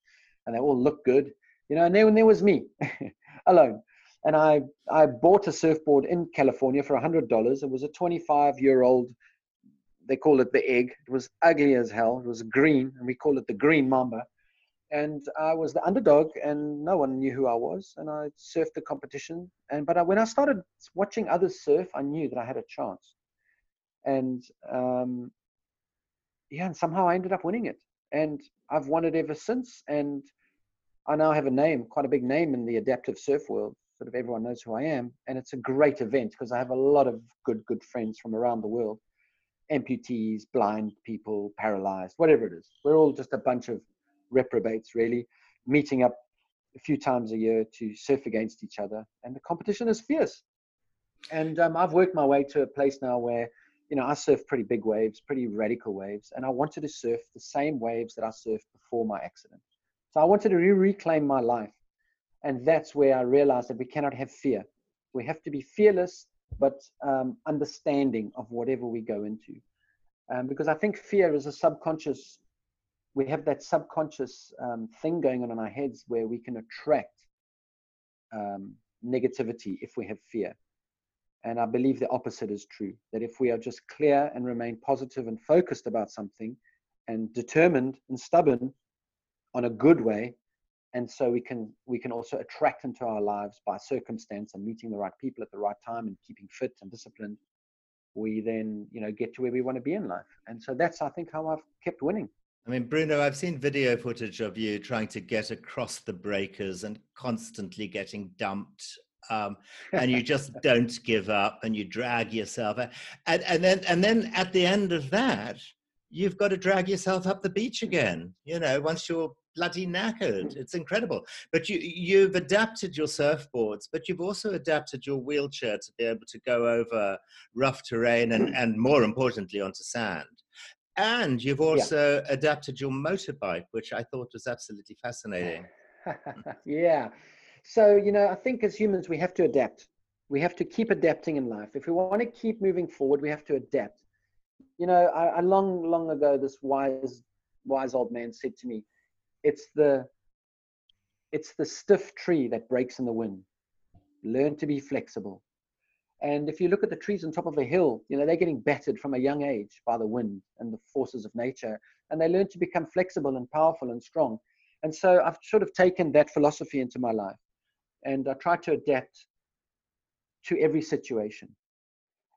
and they all looked good, you know, and then there was me [LAUGHS] alone. And I, I bought a surfboard in California for $100. It was a 25 year old they call it the egg. It was ugly as hell. It was green, and we call it the green mamba. And I was the underdog, and no one knew who I was. And I surfed the competition. And but I, when I started watching others surf, I knew that I had a chance. And um, yeah, and somehow I ended up winning it. And I've won it ever since. And I now have a name, quite a big name in the adaptive surf world. Sort of everyone knows who I am. And it's a great event because I have a lot of good, good friends from around the world amputees, blind people, paralyzed, whatever it is. We're all just a bunch of reprobates, really, meeting up a few times a year to surf against each other. And the competition is fierce. And um, I've worked my way to a place now where, you know, I surf pretty big waves, pretty radical waves, and I wanted to surf the same waves that I surfed before my accident. So I wanted to re- reclaim my life. And that's where I realized that we cannot have fear. We have to be fearless but um, understanding of whatever we go into. Um, because I think fear is a subconscious, we have that subconscious um, thing going on in our heads where we can attract um, negativity if we have fear. And I believe the opposite is true that if we are just clear and remain positive and focused about something and determined and stubborn on a good way, and so we can we can also attract into our lives by circumstance and meeting the right people at the right time and keeping fit and disciplined. We then you know get to where we want to be in life. And so that's i think how i've kept winning. I mean bruno i've seen video footage of you trying to get across the breakers and constantly getting dumped um, and you just [LAUGHS] don't give up and you drag yourself and, and then and then at the end of that you've got to drag yourself up the beach again you know once you're bloody knackered. Mm. It's incredible. But you you've adapted your surfboards, but you've also adapted your wheelchair to be able to go over rough terrain and, mm. and more importantly onto sand. And you've also yeah. adapted your motorbike, which I thought was absolutely fascinating. [LAUGHS] yeah. So, you know, I think as humans we have to adapt. We have to keep adapting in life. If we want to keep moving forward, we have to adapt. You know, I, I long, long ago, this wise, wise old man said to me, it's the it's the stiff tree that breaks in the wind. Learn to be flexible. And if you look at the trees on top of a hill you know they're getting battered from a young age by the wind and the forces of nature and they learn to become flexible and powerful and strong. And so i've sort of taken that philosophy into my life and i try to adapt to every situation.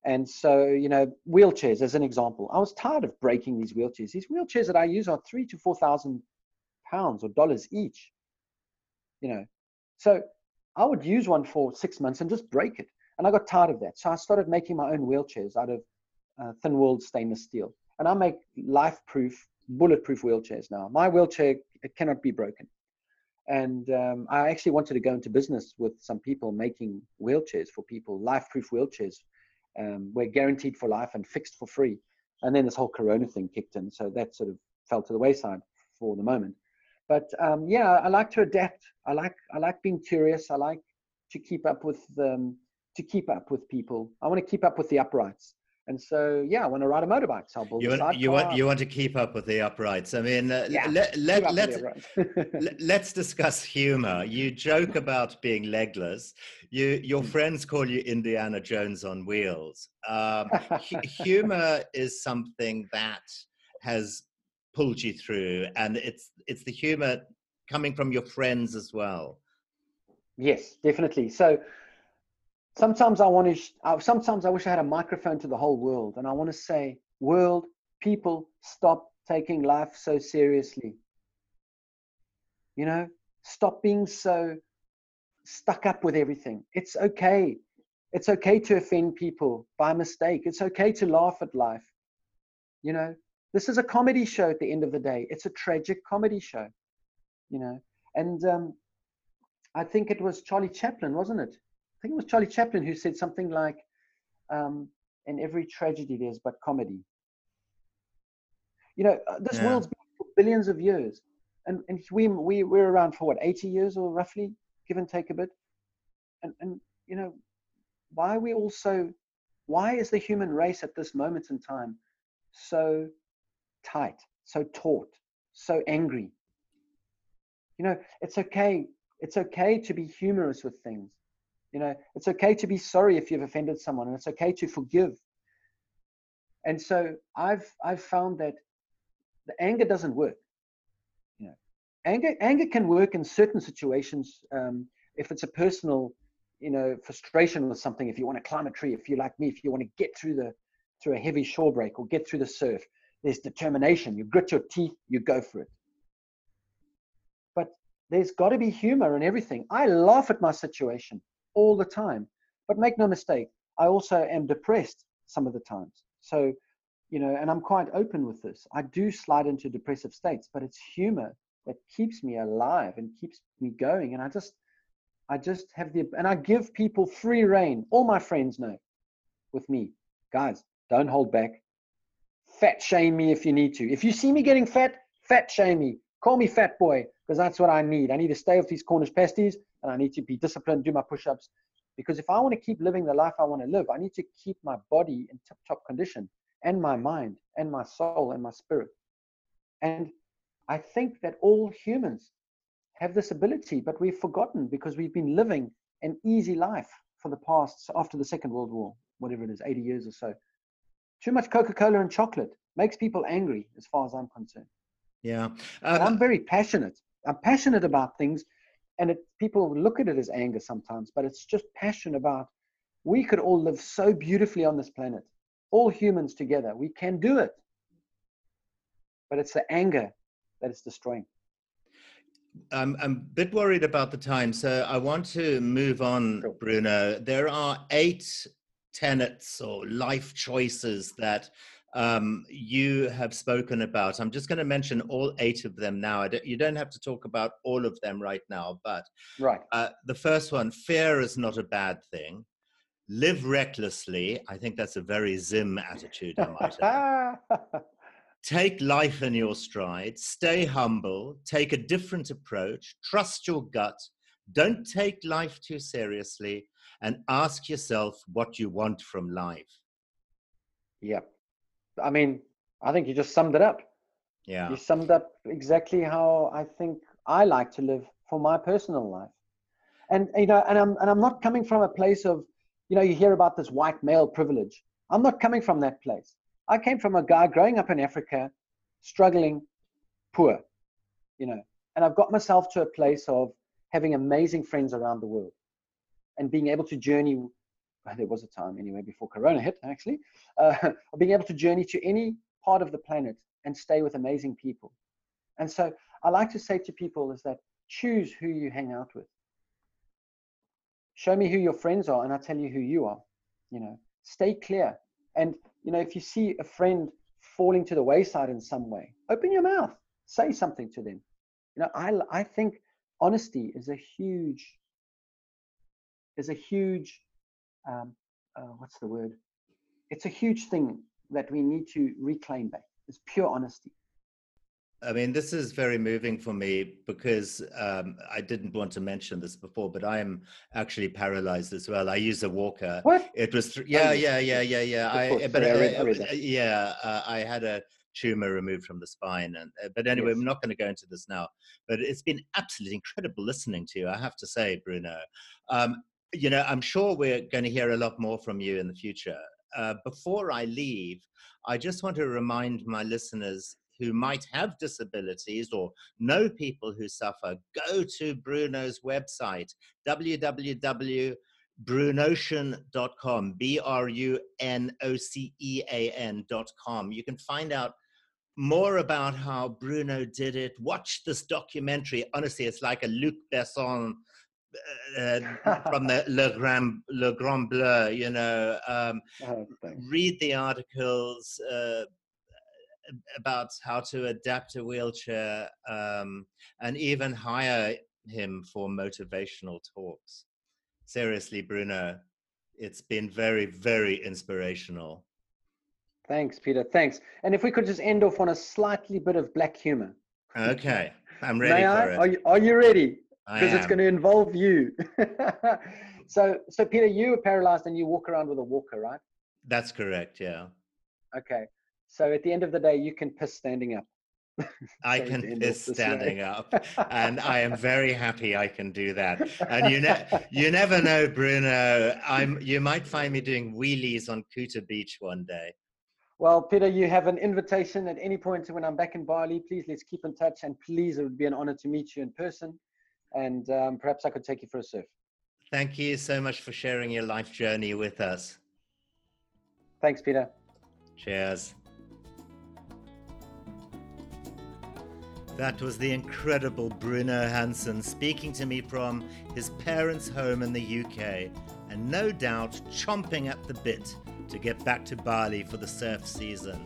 And so you know wheelchairs as an example i was tired of breaking these wheelchairs. These wheelchairs that i use are three to four thousand pounds or dollars each. You know, so I would use one for six months and just break it. And I got tired of that. So I started making my own wheelchairs out of uh, thin walled stainless steel. And I make life proof, bulletproof wheelchairs now. My wheelchair it cannot be broken. And um, I actually wanted to go into business with some people making wheelchairs for people, life proof wheelchairs. Um, we're guaranteed for life and fixed for free. And then this whole corona thing kicked in. So that sort of fell to the wayside for the moment but um, yeah, I like to adapt. I like I like being curious. I like to keep up with um, to keep up with people. I want to keep up with the uprights. And so, yeah, I want to ride a motorbike. So I'll build you want, you want you want to keep up with the uprights. I mean, uh, yeah, let, let, let's [LAUGHS] let's discuss humor. You joke about being legless. You your hmm. friends call you Indiana Jones on wheels. Um, humor is something that has pulled you through and it's it's the humor coming from your friends as well yes definitely so sometimes i want to sometimes i wish i had a microphone to the whole world and i want to say world people stop taking life so seriously you know stop being so stuck up with everything. It's okay. It's okay to offend people by mistake. It's okay to laugh at life. You know, this is a comedy show at the end of the day. It's a tragic comedy show, you know. And um, I think it was Charlie Chaplin, wasn't it? I think it was Charlie Chaplin who said something like, um, "In every tragedy, there's but comedy." You know, uh, this yeah. world's been for billions of years, and and we we we're around for what 80 years or roughly, give and take a bit. And and you know, why are we all so? Why is the human race at this moment in time so tight, so taut, so angry. You know, it's okay. It's okay to be humorous with things. You know, it's okay to be sorry if you've offended someone, and it's okay to forgive. And so I've I've found that the anger doesn't work. You know, anger anger can work in certain situations um, if it's a personal, you know, frustration with something. If you want to climb a tree, if you like me, if you want to get through the through a heavy shore break or get through the surf, there's determination. You grit your teeth, you go for it. But there's got to be humor in everything. I laugh at my situation all the time. But make no mistake, I also am depressed some of the times. So, you know, and I'm quite open with this. I do slide into depressive states, but it's humor that keeps me alive and keeps me going. And I just, I just have the, and I give people free reign. All my friends know with me, guys, don't hold back fat shame me if you need to. If you see me getting fat, fat shame me. Call me fat boy because that's what I need. I need to stay off these Cornish pasties and I need to be disciplined, do my push ups. Because if I want to keep living the life I want to live, I need to keep my body in tip top condition and my mind and my soul and my spirit. And I think that all humans have this ability, but we've forgotten because we've been living an easy life for the past, after the Second World War, whatever it is, 80 years or so. Too much Coca-Cola and chocolate makes people angry, as far as I'm concerned. Yeah, um, I'm very passionate. I'm passionate about things, and it, people look at it as anger sometimes, but it's just passion about. We could all live so beautifully on this planet, all humans together. We can do it, but it's the anger that is destroying. I'm, I'm a bit worried about the time, so I want to move on, sure. Bruno. There are eight tenets or life choices that um, you have spoken about. I'm just going to mention all eight of them now. Don't, you don't have to talk about all of them right now, but right. Uh, the first one: fear is not a bad thing. Live recklessly. I think that's a very Zim attitude. I might. [LAUGHS] Take life in your stride. Stay humble. Take a different approach. Trust your gut. Don't take life too seriously and ask yourself what you want from life. Yeah. I mean, I think you just summed it up. Yeah. You summed up exactly how I think I like to live for my personal life. And you know, and I'm and I'm not coming from a place of, you know, you hear about this white male privilege. I'm not coming from that place. I came from a guy growing up in Africa, struggling, poor, you know, and I've got myself to a place of having amazing friends around the world and being able to journey there was a time anyway before corona hit actually uh, [LAUGHS] being able to journey to any part of the planet and stay with amazing people. And so i like to say to people is that choose who you hang out with. Show me who your friends are and i'll tell you who you are you know. Stay clear. And you know if you see a friend falling to the wayside in some way open your mouth. Say something to them. You know i i think honesty is a huge is a huge um, uh, what's the word it's a huge thing that we need to reclaim back it's pure honesty I mean, this is very moving for me because um, I didn't want to mention this before, but I am actually paralyzed as well. I use a walker. What? It was, th- yeah, yeah, yeah, yeah, yeah. I, but I, I, yeah, uh, I had a tumor removed from the spine. And uh, but anyway, yes. I'm not going to go into this now. But it's been absolutely incredible listening to you. I have to say, Bruno. Um, you know, I'm sure we're going to hear a lot more from you in the future. Uh, before I leave, I just want to remind my listeners who might have disabilities or know people who suffer, go to Bruno's website, www.brunocean.com, B R U N O C E A N.com. You can find out more about how Bruno did it. Watch this documentary. Honestly, it's like a Luc Besson uh, from the Le Grand, Le Grand Bleu, you know, um, Oh, read the articles uh, about how to adapt a wheelchair um, and even hire him for motivational talks. Seriously, Bruno, it's been very, very inspirational. Thanks, Peter. Thanks. And if we could just end off on a slightly bit of black humor. Okay, I'm ready May for I? it. Are you, are you ready? Because it's going to involve you. [LAUGHS] so, so Peter, you are paralyzed and you walk around with a walker, right? That's correct, yeah. Okay. So at the end of the day, you can piss standing up. [LAUGHS] I can piss this way. standing up, and I am very happy I can do that. And you ne- [LAUGHS] you never know, Bruno. I'm you might find me doing wheelies on Kuta Beach one day. Well, Peter, you have an invitation at any point when I'm back in Bali. Please let's keep in touch, and please, it would be an honor to meet you in person, and um, perhaps I could take you for a surf. Thank you so much for sharing your life journey with us. Thanks, Peter. Cheers. That was the incredible Bruno Hansen speaking to me from his parents' home in the UK, and no doubt chomping at the bit to get back to Bali for the surf season.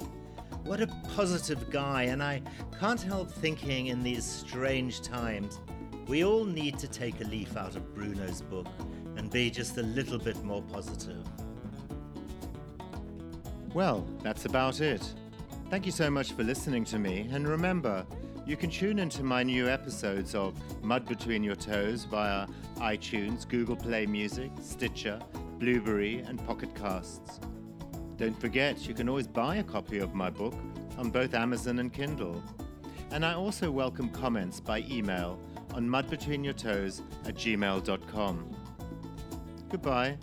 What a positive guy, and I can't help thinking in these strange times, we all need to take a leaf out of Bruno's book and be just a little bit more positive. Well, that's about it. Thank you so much for listening to me, and remember, you can tune into my new episodes of Mud Between Your Toes via iTunes, Google Play Music, Stitcher, Blubrry, and Pocket Casts. Don't forget, you can always buy a copy of my book on both Amazon and Kindle. And I also welcome comments by email on mudbetweenyourtoes at gmail.com. Goodbye.